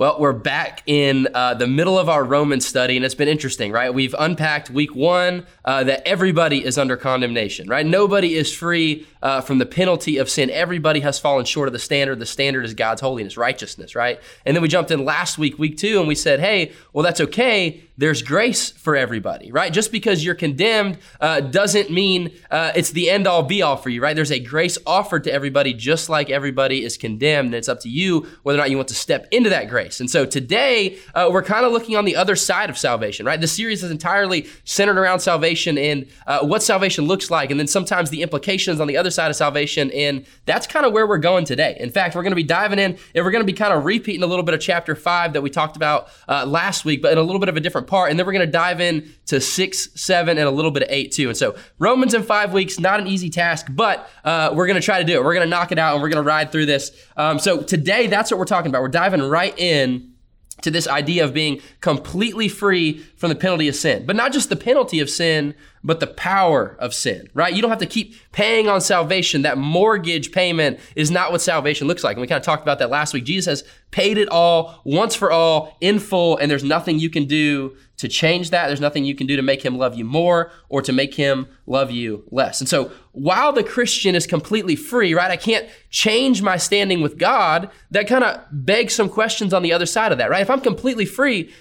Well, we're back in uh, the middle of our Roman study, and it's been interesting, right? We've unpacked week one uh, that everybody is under condemnation, right? Nobody is free uh, from the penalty of sin. Everybody has fallen short of the standard. The standard is God's holiness, righteousness, right? And then we jumped in last week, week two, and we said, hey, well, that's okay. There's grace for everybody, right? Just because you're condemned uh, doesn't mean uh, it's the end all be all for you, right? There's a grace offered to everybody, just like everybody is condemned. And it's up to you whether or not you want to step into that grace. And so today, uh, we're kind of looking on the other side of salvation, right? The series is entirely centered around salvation and uh, what salvation looks like, and then sometimes the implications on the other side of salvation. And that's kind of where we're going today. In fact, we're going to be diving in and we're going to be kind of repeating a little bit of chapter five that we talked about uh, last week, but in a little bit of a different part. And then we're going to dive in to six, seven, and a little bit of eight too. And so Romans in five weeks, not an easy task, but uh, we're going to try to do it. We're going to knock it out and we're going to ride through this. Um, so today, that's what we're talking about. We're diving right in to this idea of being completely free from the penalty of sin. But not just the penalty of sin, but the power of sin, right? You don't have to keep paying on salvation. That mortgage payment is not what salvation looks like. And we kind of talked about that last week. Jesus has paid it all once for all in full, and there's nothing you can do to change that. There's nothing you can do to make him love you more or to make him love you less. And so while the Christian is completely free, right, I can't change my standing with God, that kind of begs some questions on the other side of that, right? If I'm completely free,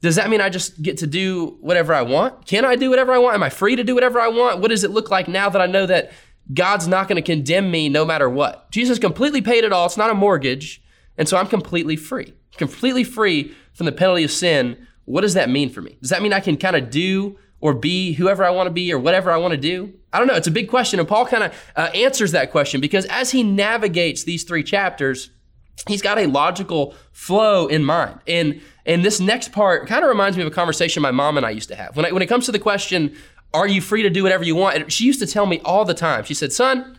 does that mean I just get to do whatever I want? Can I do whatever I want? Am I free to do whatever I want? What does it look like now that I know that God's not going to condemn me no matter what? Jesus completely paid it all. It's not a mortgage. And so I'm completely free, completely free from the penalty of sin. What does that mean for me? Does that mean I can kind of do or be whoever I want to be or whatever I want to do? I don't know. It's a big question. And Paul kind of uh, answers that question because as he navigates these three chapters, he's got a logical flow in mind. And and this next part kind of reminds me of a conversation my mom and I used to have. When, I, when it comes to the question, are you free to do whatever you want? She used to tell me all the time. She said, son,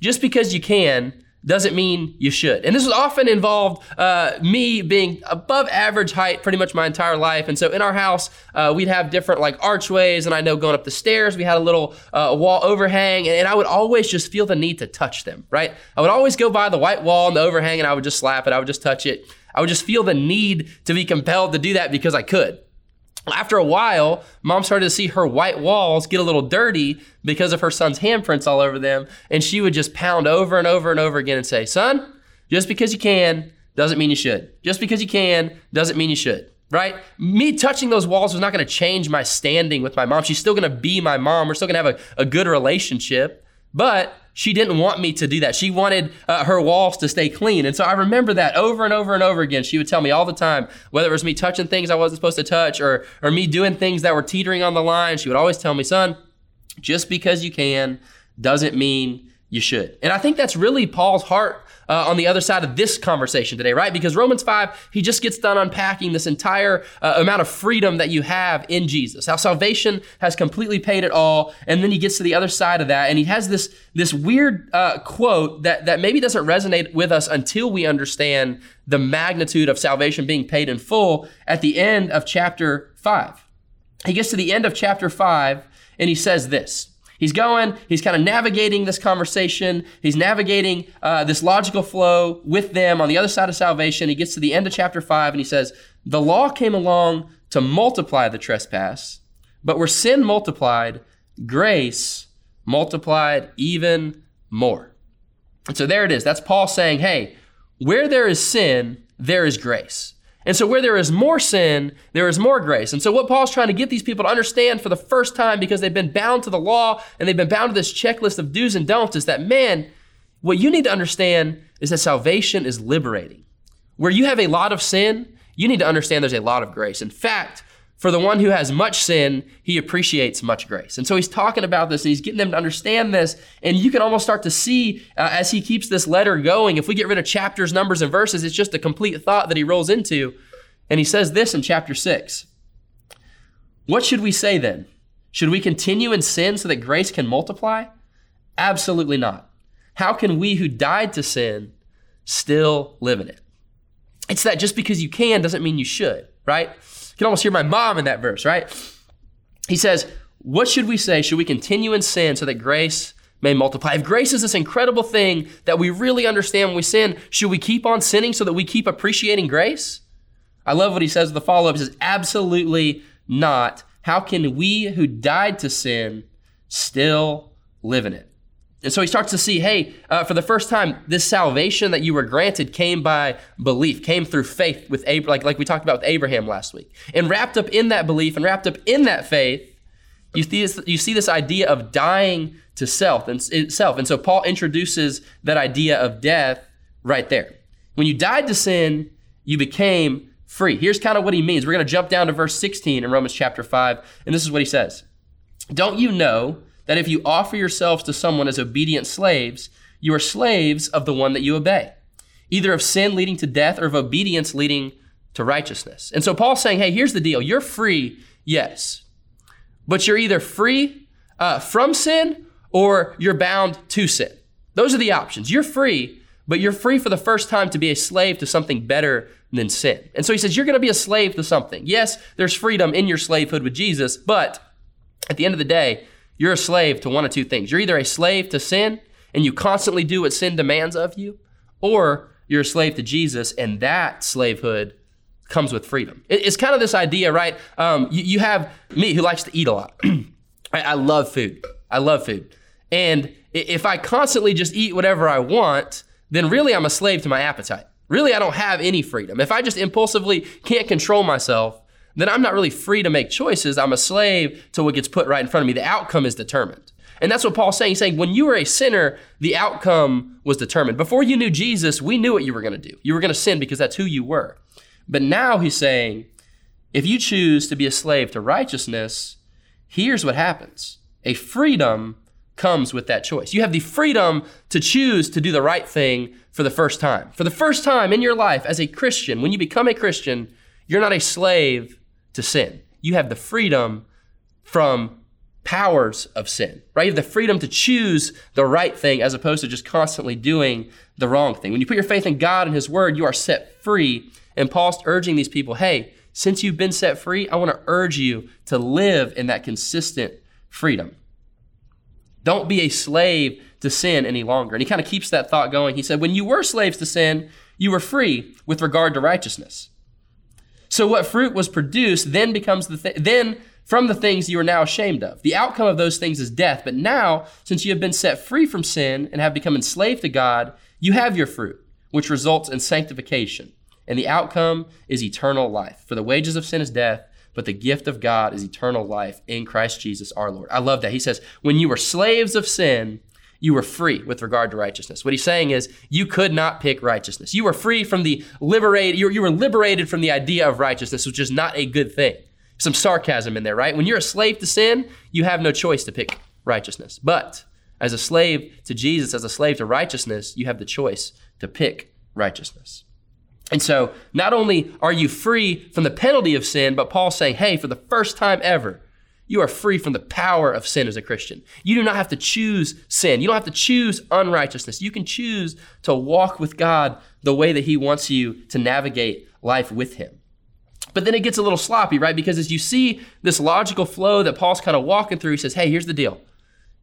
just because you can doesn't mean you should. And this has often involved uh, me being above average height pretty much my entire life. And so in our house, uh, we'd have different like archways. And I know going up the stairs, we had a little uh, wall overhang. And, and, I would always just feel the need to touch them, right? I would always go by the white wall and the overhang and I would just slap it. I would just touch it. I would just feel the need to be compelled to do that because I could. After a while, mom started to see her white walls get a little dirty because of her son's handprints all over them. And she would just pound over and over and over again and say, Son, just because you can doesn't mean you should. Just because you can doesn't mean you should. Right? Me touching those walls was not going to change my standing with my mom. She's still going to be my mom. We're still going to have a, a good relationship. But she didn't want me to do that. She wanted uh, her walls to stay clean. And so I remember that over and over and over again. She would tell me all the time, whether it was me touching things I wasn't supposed to touch or, or me doing things that were teetering on the line, she would always tell me, son, just because you can doesn't mean you should. And I think that's really Paul's heart uh, on the other side of this conversation today, right? Because Romans 5, he just gets done unpacking this entire uh, amount of freedom that you have in Jesus, how salvation has completely paid it all. And then he gets to the other side of that, and he has this, this weird uh, quote that, that maybe doesn't resonate with us until we understand the magnitude of salvation being paid in full at the end of chapter 5. He gets to the end of chapter 5, and he says this. He's going, he's kind of navigating this conversation. He's navigating uh, this logical flow with them on the other side of salvation. He gets to the end of chapter 5 and he says, The law came along to multiply the trespass, but where sin multiplied, grace multiplied even more. And so there it is. That's Paul saying, Hey, where there is sin, there is grace. And so, where there is more sin, there is more grace. And so, what Paul's trying to get these people to understand for the first time, because they've been bound to the law and they've been bound to this checklist of do's and don'ts, is that, man, what you need to understand is that salvation is liberating. Where you have a lot of sin, you need to understand there's a lot of grace. In fact, for the one who has much sin, he appreciates much grace. And so he's talking about this and he's getting them to understand this. And you can almost start to see uh, as he keeps this letter going, if we get rid of chapters, numbers, and verses, it's just a complete thought that he rolls into. And he says this in chapter 6 What should we say then? Should we continue in sin so that grace can multiply? Absolutely not. How can we who died to sin still live in it? It's that just because you can doesn't mean you should, right? You can almost hear my mom in that verse, right? He says, What should we say? Should we continue in sin so that grace may multiply? If grace is this incredible thing that we really understand when we sin, should we keep on sinning so that we keep appreciating grace? I love what he says with the follow up. He says, Absolutely not. How can we who died to sin still live in it? And so he starts to see, hey, uh, for the first time, this salvation that you were granted came by belief, came through faith with Abraham, like, like we talked about with Abraham last week. And wrapped up in that belief and wrapped up in that faith, you see this, you see this idea of dying to self and itself. And so Paul introduces that idea of death right there. When you died to sin, you became free. Here's kind of what he means. We're going to jump down to verse 16 in Romans chapter 5, and this is what he says. Don't you know that if you offer yourselves to someone as obedient slaves, you are slaves of the one that you obey, either of sin leading to death or of obedience leading to righteousness. And so Paul's saying, hey, here's the deal. You're free, yes, but you're either free uh, from sin or you're bound to sin. Those are the options. You're free, but you're free for the first time to be a slave to something better than sin. And so he says, you're going to be a slave to something. Yes, there's freedom in your slavehood with Jesus, but at the end of the day, you're a slave to one of two things. You're either a slave to sin and you constantly do what sin demands of you, or you're a slave to Jesus and that slavehood comes with freedom. It's kind of this idea, right? Um, you, you, have me who likes to eat a lot. I, I love food. I love food. And if I constantly just eat whatever I want, then really I'm a slave to my appetite. Really, I don't have any freedom. If I just impulsively can't control myself, then I'm not really free to make choices. I'm a slave to what gets put right in front of me. The outcome is determined. And that's what Paul's saying. He's saying, when you were a sinner, the outcome was determined. Before you knew Jesus, we knew what you were going to do. You were going to sin because that's who you were. But now he's saying, if you choose to be a slave to righteousness, here's what happens a freedom comes with that choice. You have the freedom to choose to do the right thing for the first time. For the first time in your life as a Christian, when you become a Christian, you're not a slave to sin. You have the freedom from powers of sin, right? You have the freedom to choose the right thing as opposed to just constantly doing the wrong thing. When you put your faith in God and His Word, you are set free. And Paul's urging these people, hey, since you've been set free, I want to urge you to live in that consistent freedom. Don't be a slave to sin any longer. And he kind of keeps that thought going. He said, When you were slaves to sin, you were free with regard to righteousness. So what fruit was produced then becomes the th- then from the things you are now ashamed of. The outcome of those things is death. But now, since you have been set free from sin and have become enslaved to God, you have your fruit, which results in sanctification. And the outcome is eternal life. For the wages of sin is death, but the gift of God is eternal life in Christ Jesus our Lord. I love that. He says, when you were slaves of sin, you were free with regard to righteousness. What he's saying is you could not pick righteousness. You were free from the liberated, you, you were liberated from the idea of righteousness, which is not a good thing. Some sarcasm in there, right? When you're a slave to sin, you have no choice to pick righteousness. But as a slave to Jesus, as a slave to righteousness, you have the choice to pick righteousness. And so, not only are you free from the penalty of sin, but Paul's saying, hey, for the first time ever, you are free from the power of sin as a Christian. You do not have to choose sin. You don't have to choose unrighteousness. You can choose to walk with God the way that He wants you to navigate life with Him. But then it gets a little sloppy, right? Because as you see this logical flow that Paul's kind of walking through, he says, hey, here's the deal.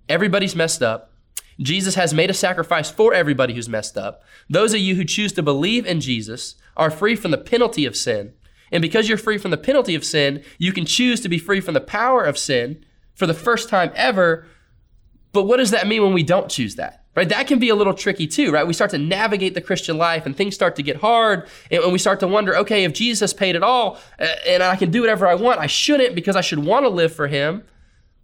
Everybody's messed up. Jesus has made a sacrifice for everybody who's messed up. Those of you who choose to believe in Jesus are free from the penalty of sin. And because you're free from the penalty of sin, you can choose to be free from the power of sin for the first time ever. But what does that mean when we don't choose that? Right? That can be a little tricky too, right? We start to navigate the Christian life and things start to get hard and we start to wonder, okay, if Jesus paid it all uh, and I can do whatever I want, I shouldn't because I should want to live for him.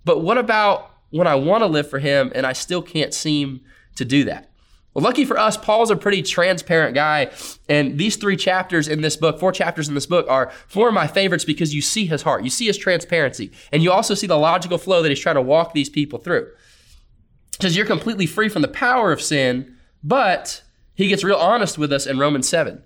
But what about when I want to live for him and I still can't seem to do that? Well, lucky for us, Paul's a pretty transparent guy. And these three chapters in this book, four chapters in this book, are four of my favorites because you see his heart, you see his transparency, and you also see the logical flow that he's trying to walk these people through. Because you're completely free from the power of sin, but he gets real honest with us in Romans 7.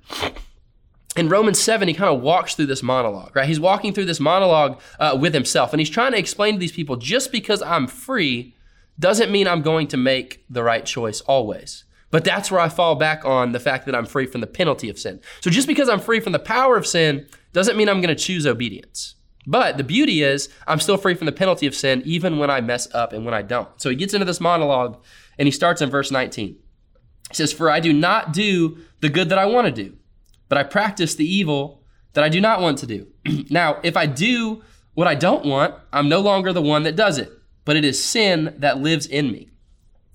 In Romans 7, he kind of walks through this monologue, right? He's walking through this monologue uh, with himself, and he's trying to explain to these people just because I'm free doesn't mean I'm going to make the right choice always. But that's where I fall back on the fact that I'm free from the penalty of sin. So just because I'm free from the power of sin doesn't mean I'm going to choose obedience. But the beauty is, I'm still free from the penalty of sin even when I mess up and when I don't. So he gets into this monologue and he starts in verse 19. He says, For I do not do the good that I want to do, but I practice the evil that I do not want to do. now, if I do what I don't want, I'm no longer the one that does it, but it is sin that lives in me.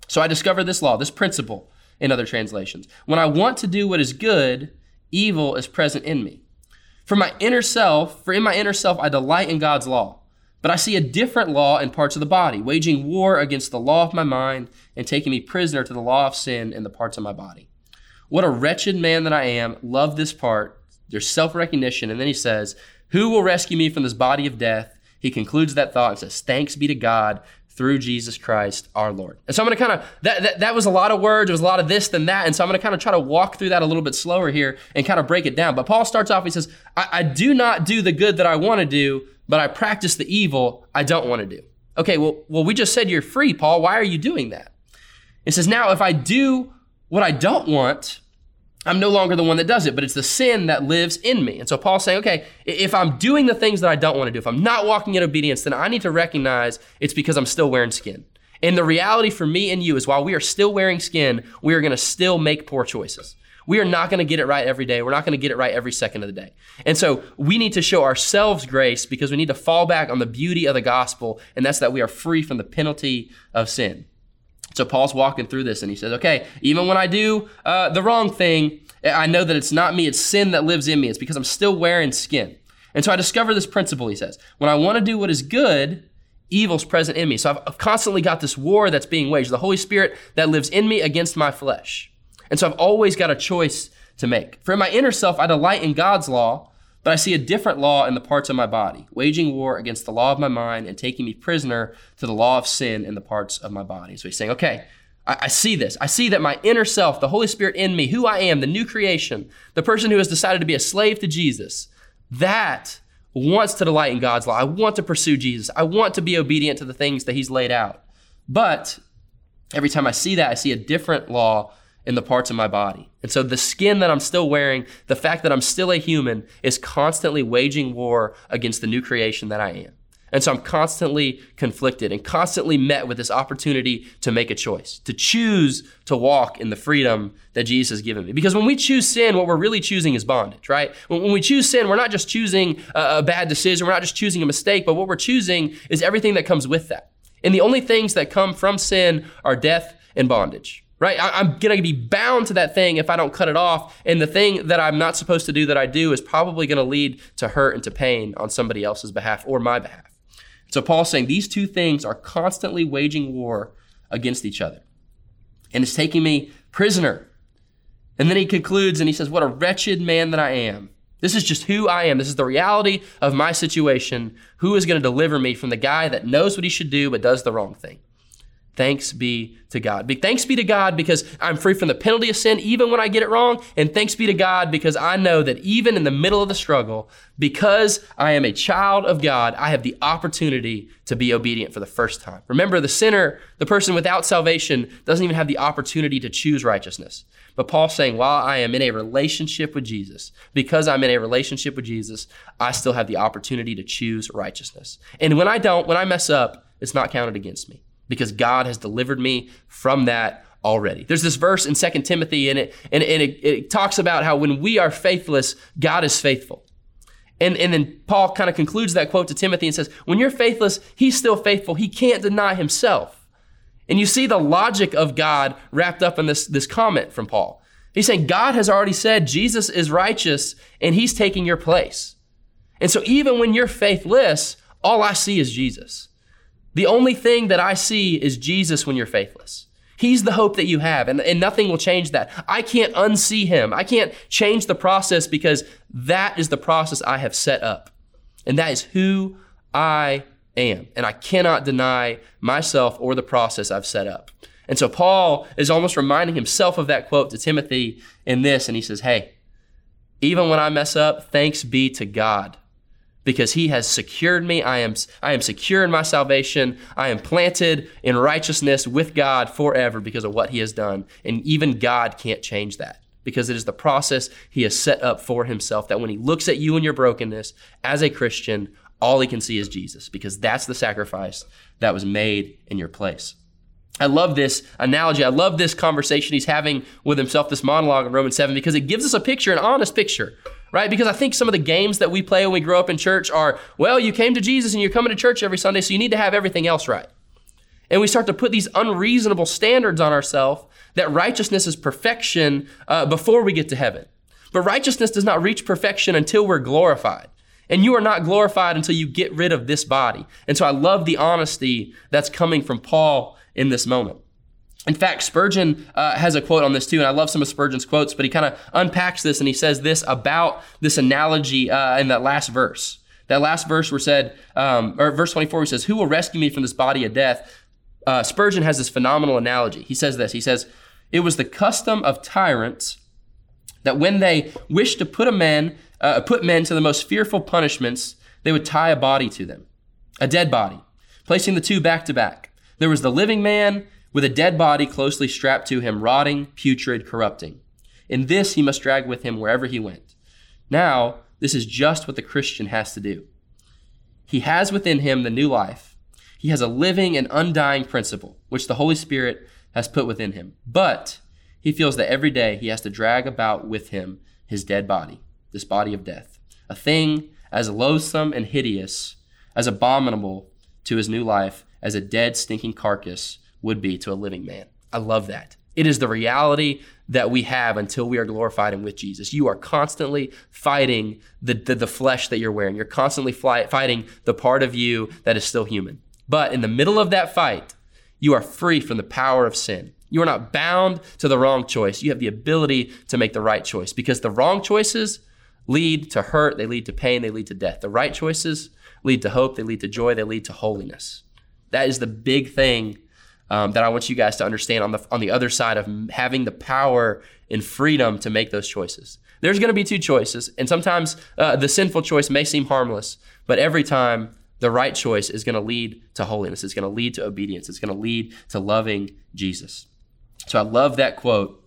So I discovered this law, this principle in other translations. When I want to do what is good, evil is present in me. For my inner self, for in my inner self I delight in God's law. But I see a different law in parts of the body, waging war against the law of my mind and taking me prisoner to the law of sin in the parts of my body. What a wretched man that I am. Love this part. There's self recognition. And then he says, Who will rescue me from this body of death? He concludes that thought and says, Thanks be to God through Jesus Christ our Lord. And so I'm going to kind of, that, that, that was a lot of words. it was a lot of this, than that. And so I'm going to kind of try to walk through that a little bit slower here and kind of break it down. But Paul starts off, he says, I, I do not do the good that I want to do, but I practice the evil I don't want to do. Okay, well, well, we just said you're free, Paul. Why are you doing that? It says, now if I do what I don't want, I'm no longer the one that does it, but it's the sin that lives in me. And so Paul's saying, okay, if I'm doing the things that I don't want to do, if I'm not walking in obedience, then I need to recognize it's because I'm still wearing skin. And the reality for me and you is while we are still wearing skin, we are going to still make poor choices. We are not going to get it right every day. We're not going to get it right every second of the day. And so we need to show ourselves grace because we need to fall back on the beauty of the gospel, and that's that we are free from the penalty of sin. So Paul's walking through this and he says, okay, even when I do uh, the wrong thing, I know that it's not me, it's sin that lives in me. It's because I'm still wearing skin. And so I discover this principle, he says. When I want to do what is good, evil's present in me. So I've, I've constantly got this war that's being waged, the Holy Spirit that lives in me against my flesh. And so I've always got a choice to make. For in my inner self, I delight in God's law, but I see a different law in the parts of my body, waging war against the law of my mind and taking me prisoner to the law of sin in the parts of my body. So he's saying, okay, I, I, see this. I see that my inner self, the Holy Spirit in me, who I am, the new creation, the person who has decided to be a slave to Jesus, that wants to delight in God's law. I want to pursue Jesus. I want to be obedient to the things that he's laid out. But every time I see that, I see a different law in the parts of my body. And so the skin that I'm still wearing, the fact that I'm still a human, is constantly waging war against the new creation that I am. And so I'm constantly conflicted and constantly met with this opportunity to make a choice, to choose to walk in the freedom that Jesus has given me. Because when we choose sin, what we're really choosing is bondage, right? When, we choose sin, we're not just choosing a, bad decision, we're not just choosing a mistake, but what we're choosing is everything that comes with that. And the only things that come from sin are death and bondage right? I, am going to be bound to that thing if I don't cut it off. And the thing that I'm not supposed to do that I do is probably going to lead to hurt and to pain on somebody else's behalf or my behalf. So Paul's saying these two things are constantly waging war against each other. And it's taking me prisoner. And then he concludes and he says, What a wretched man that I am. This is just who I am. This is the reality of my situation. Who is going to deliver me from the guy that knows what he should do but does the wrong thing? Thanks be to God. Thanks be to God because I'm free from the penalty of sin even when I get it wrong. And thanks be to God because I know that even in the middle of the struggle, because I am a child of God, I have the opportunity to be obedient for the first time. Remember, the sinner, the person without salvation, doesn't even have the opportunity to choose righteousness. But Paul's saying, while I am in a relationship with Jesus, because I'm in a relationship with Jesus, I still have the opportunity to choose righteousness. And when I don't, when I mess up, it's not counted against me because God has delivered me from that already. There's this verse in 2 Timothy in it, and, and it, it talks about how when we are faithless, God is faithful. And, and then Paul kind of concludes that quote to Timothy and says, When you're faithless, he's still faithful. He can't deny himself. And you see the logic of God wrapped up in this, this comment from Paul. He's saying, God has already said Jesus is righteous and he's taking your place. And so even when you're faithless, all I see is Jesus. The only thing that I see is Jesus when you're faithless. He's the hope that you have, and, and nothing will change that. I can't unsee him. I can't change the process because that is the process I have set up. And that is who I am. And I cannot deny myself or the process I've set up. And so Paul is almost reminding himself of that quote to Timothy in this, and he says, Hey, even when I mess up, thanks be to God because he has secured me. I am, I am secure in my salvation. I am planted in righteousness with God forever because of what he has done. And even God can't change that because it is the process he has set up for himself that when he looks at you and your brokenness as a Christian, all he can see is Jesus because that's the sacrifice that was made in your place. I love this analogy. I love this conversation he's having with himself, this monologue in Romans 7, because it gives us a picture, an honest picture right? Because I think some of the games that we play when we grow up in church are, well, you came to Jesus and you're coming to church every Sunday, so you need to have everything else right. And we start to put these unreasonable standards on ourselves that righteousness is perfection uh, before we get to heaven. But righteousness does not reach perfection until we're glorified. And you are not glorified until you get rid of this body. And so I love the honesty that's coming from Paul in this moment. In fact, Spurgeon uh, has a quote on this too, and I love some of Spurgeon's quotes, but he kind of unpacks this and he says this about this analogy uh, in that last verse. That last verse where said, um, or verse 24, he says, Who will rescue me from this body of death? Uh, Spurgeon has this phenomenal analogy. He says this He says, It was the custom of tyrants that when they wished to put a man, uh, put men to the most fearful punishments, they would tie a body to them, a dead body, placing the two back to back. There was the living man with a dead body closely strapped to him, rotting, putrid, corrupting. In this he must drag with him wherever he went. Now, this is just what the Christian has to do. He has within him the new life. He has a living and undying principle, which the Holy Spirit has put within him. But he feels that every day he has to drag about with him his dead body, this body of death, a thing as loathsome and hideous, as abominable to his new life as a dead, stinking carcass would be to a living man. I love that. It is the reality that we have until we are glorified and with Jesus. You are constantly fighting the, the, the flesh that you're wearing. You're constantly fly, fighting the part of you that is still human. But in the middle of that fight, you are free from the power of sin. You are not bound to the wrong choice. You have the ability to make the right choice because the wrong choices lead to hurt, they lead to pain, they lead to death. The right choices lead to hope, they lead to joy, they lead to holiness. That is the big thing um, that I want you guys to understand on the on the other side of having the power and freedom to make those choices. There's going to be two choices, and sometimes uh, the sinful choice may seem harmless, but every time the right choice is going to lead to holiness. It's going to lead to obedience. It's going to lead to loving Jesus. So I love that quote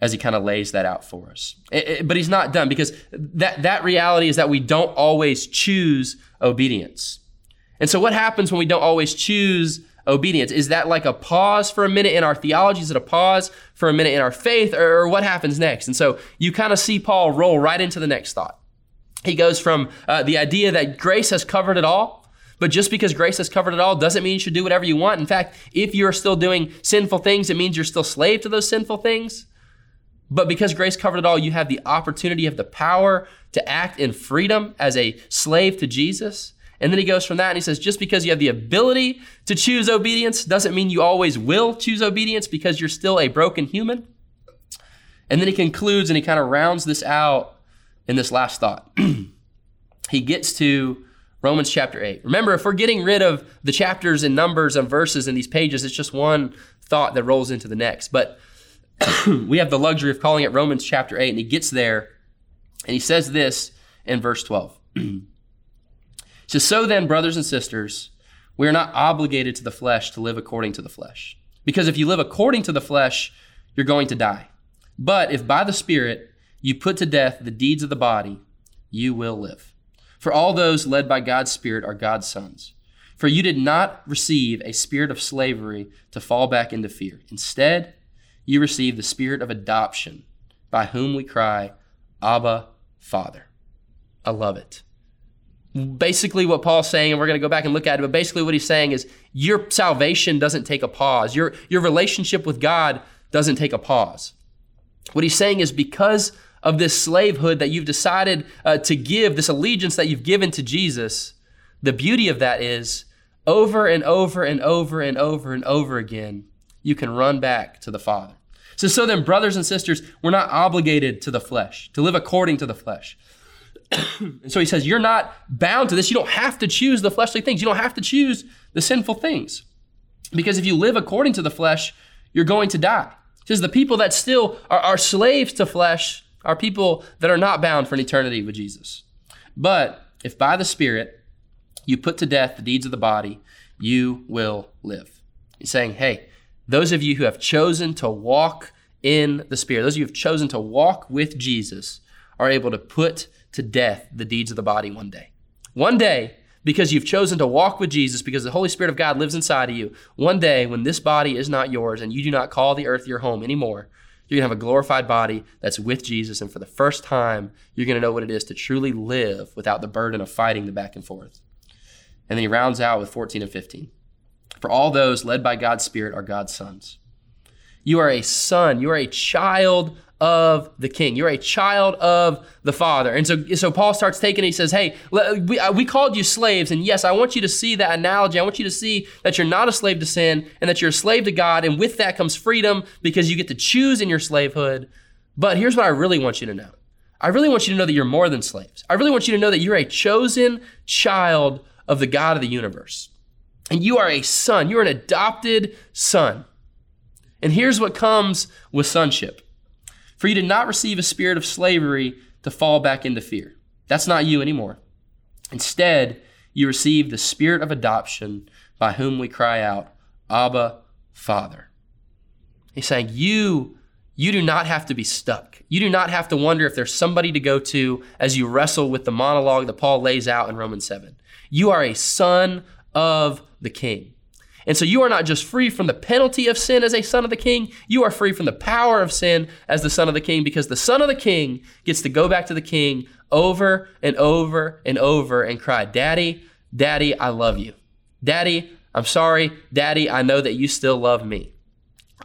as he kind of lays that out for us. It, it, but he's not done because that, that reality is that we don't always choose obedience. And so what happens when we don't always choose obedience? Is that like a pause for a minute in our theology? Is it a pause for a minute in our faith? Or, what happens next? And so you kind of see Paul roll right into the next thought. He goes from uh, the idea that grace has covered it all. But just because grace has covered it all doesn't mean you should do whatever you want. In fact, if you're still doing sinful things, it means you're still slave to those sinful things. But because grace covered it all, you have the opportunity of the power to act in freedom as a slave to Jesus. And then he goes from that and he says, just because you have the ability to choose obedience doesn't mean you always will choose obedience because you're still a broken human. And then he concludes and he kind of rounds this out in this last thought. he gets to Romans chapter 8. Remember, if we're getting rid of the chapters and numbers and verses in these pages, it's just one thought that rolls into the next. But we have the luxury of calling it Romans chapter 8, and he gets there and he says this in verse 12. So, then, brothers and sisters, we are not obligated to the flesh to live according to the flesh. Because if you live according to the flesh, you're going to die. But if by the Spirit you put to death the deeds of the body, you will live. For all those led by God's Spirit are God's sons. For you did not receive a spirit of slavery to fall back into fear. Instead, you received the spirit of adoption, by whom we cry, Abba, Father. I love it basically what Paul's saying, and we're going to go back and look at it, but basically what he's saying is your salvation doesn't take a pause. Your, your relationship with God doesn't take a pause. What he's saying is because of this slavehood that you've decided uh, to give, this allegiance that you've given to Jesus, the beauty of that is over and over and over and over and over again, you can run back to the Father. So, so then, brothers and sisters, we're not obligated to the flesh, to live according to the flesh. and so he says, You're not bound to this. You don't have to choose the fleshly things. You don't have to choose the sinful things. Because if you live according to the flesh, you're going to die. He says, The people that still are, are slaves to flesh are people that are not bound for an eternity with Jesus. But if by the Spirit you put to death the deeds of the body, you will live. He's saying, Hey, those of you who have chosen to walk in the Spirit, those of you who have chosen to walk with Jesus, are able to put to death the deeds of the body one day. One day, because you've chosen to walk with Jesus, because the Holy Spirit of God lives inside of you, one day when this body is not yours and you do not call the earth your home anymore, You're going to have a glorified body that's with Jesus. And for the first time, you're going to know what it is to truly live without the burden of fighting the back and forth. And then he rounds out with 14 and 15. For all those led by God's Spirit are God's sons. You are a son. You are a child of the king. You're a child of the father. And so, so Paul starts taking it. He says, Hey, we, uh, we called you slaves. And yes, I want you to see that analogy. I want you to see that you're not a slave to sin and that you're a slave to God. And with that comes freedom because you get to choose in your slavehood. But here's what I really want you to know I really want you to know that you're more than slaves. I really want you to know that you're a chosen child of the God of the universe. And you are a son. You're an adopted son. And here's what comes with sonship for you did not receive a spirit of slavery to fall back into fear. That's not you anymore. Instead, you received the spirit of adoption by whom we cry out, Abba, Father. He's saying, You, you do not have to be stuck. You do not have to wonder if there's somebody to go to as you wrestle with the monologue that Paul lays out in Romans 7. You are a son of the king. And so you are not just free from the penalty of sin as a son of the king, you are free from the power of sin as the son of the king because the son of the king gets to go back to the king over and over and over and cry, Daddy, Daddy, I love you. Daddy, I'm sorry. Daddy, I know that you still love me.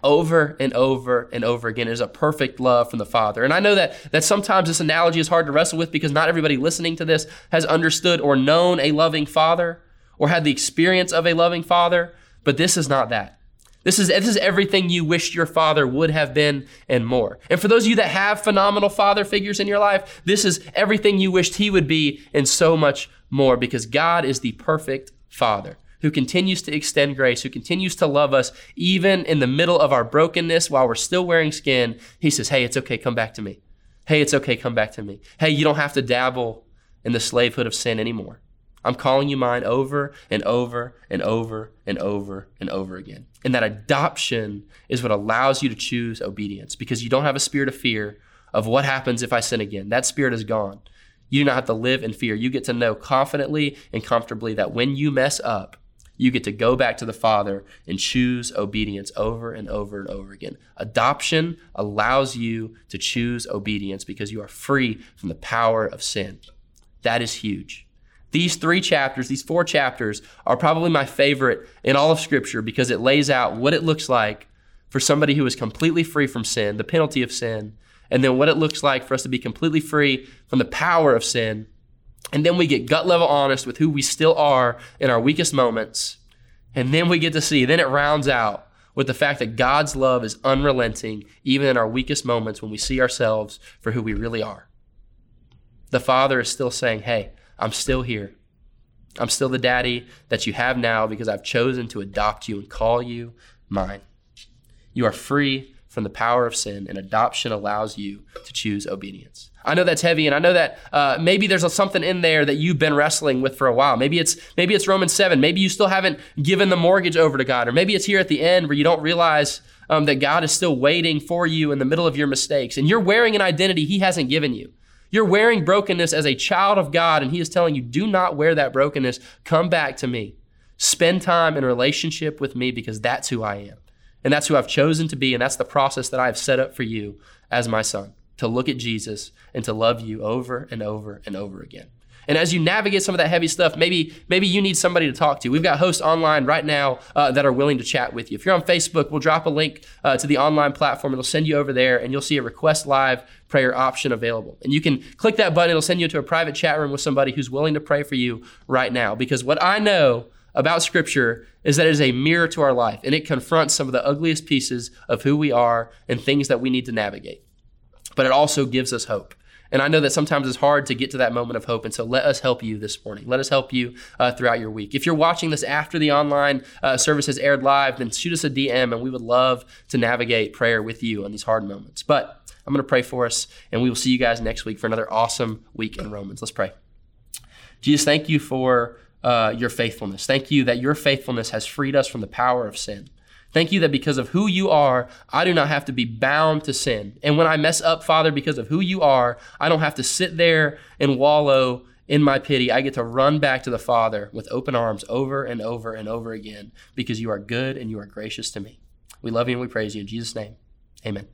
Over and over and over again is a perfect love from the Father. And I know that, that sometimes this analogy is hard to wrestle with because not everybody listening to this has understood or known a loving Father or had the experience of a loving Father. But this is not that. This is, this is everything you wished your father would have been and more. And for those of you that have phenomenal father figures in your life, this is everything you wished he would be and so much more because God is the perfect father who continues to extend grace, who continues to love us even in the middle of our brokenness while we're still wearing skin. He says, Hey, it's okay, come back to me. Hey, it's okay, come back to me. Hey, you don't have to dabble in the slavehood of sin anymore. I'm calling you mine over and over and over and over and over again. And that adoption is what allows you to choose obedience because you don't have a spirit of fear of what happens if I sin again. That spirit is gone. You do not have to live in fear. You get to know confidently and comfortably that when you mess up, you get to go back to the Father and choose obedience over and over and over again. Adoption allows you to choose obedience because you are free from the power of sin. That is huge. These three chapters, these four chapters, are probably my favorite in all of Scripture because it lays out what it looks like for somebody who is completely free from sin, the penalty of sin, and then what it looks like for us to be completely free from the power of sin. And then we get gut level honest with who we still are in our weakest moments. And then we get to see, then it rounds out with the fact that God's love is unrelenting, even in our weakest moments when we see ourselves for who we really are. The Father is still saying, Hey, I'm still here. I'm still the daddy that you have now because I've chosen to adopt you and call you mine. You are free from the power of sin, and adoption allows you to choose obedience. I know that's heavy, and I know that uh, maybe there's a, something in there that you've been wrestling with for a while. Maybe it's maybe it's Romans seven. Maybe you still haven't given the mortgage over to God, or maybe it's here at the end where you don't realize um, that God is still waiting for you in the middle of your mistakes, and you're wearing an identity He hasn't given you. You're wearing brokenness as a child of God, and He is telling you, do not wear that brokenness. Come back to me. Spend time in relationship with me because that's who I am. And that's who I've chosen to be. And that's the process that I have set up for you as my son to look at Jesus and to love you over and over and over again. And as you navigate some of that heavy stuff, maybe maybe you need somebody to talk to. We've got hosts online right now uh, that are willing to chat with you. If you're on Facebook, we'll drop a link uh, to the online platform. It'll send you over there, and you'll see a request live prayer option available. And you can click that button. It'll send you to a private chat room with somebody who's willing to pray for you right now. Because what I know about Scripture is that it is a mirror to our life, and it confronts some of the ugliest pieces of who we are and things that we need to navigate. But it also gives us hope. And I know that sometimes it's hard to get to that moment of hope. And so let us help you this morning. Let us help you uh, throughout your week. If you're watching this after the online uh, service has aired live, then shoot us a DM and we would love to navigate prayer with you on these hard moments. But I'm going to pray for us and we will see you guys next week for another awesome week in Romans. Let's pray. Jesus, thank you for uh, your faithfulness. Thank you that your faithfulness has freed us from the power of sin. Thank you that because of who you are, I do not have to be bound to sin. And when I mess up, Father, because of who you are, I don't have to sit there and wallow in my pity. I get to run back to the Father with open arms over and over and over again because you are good and you are gracious to me. We love you and we praise you. In Jesus' name, amen.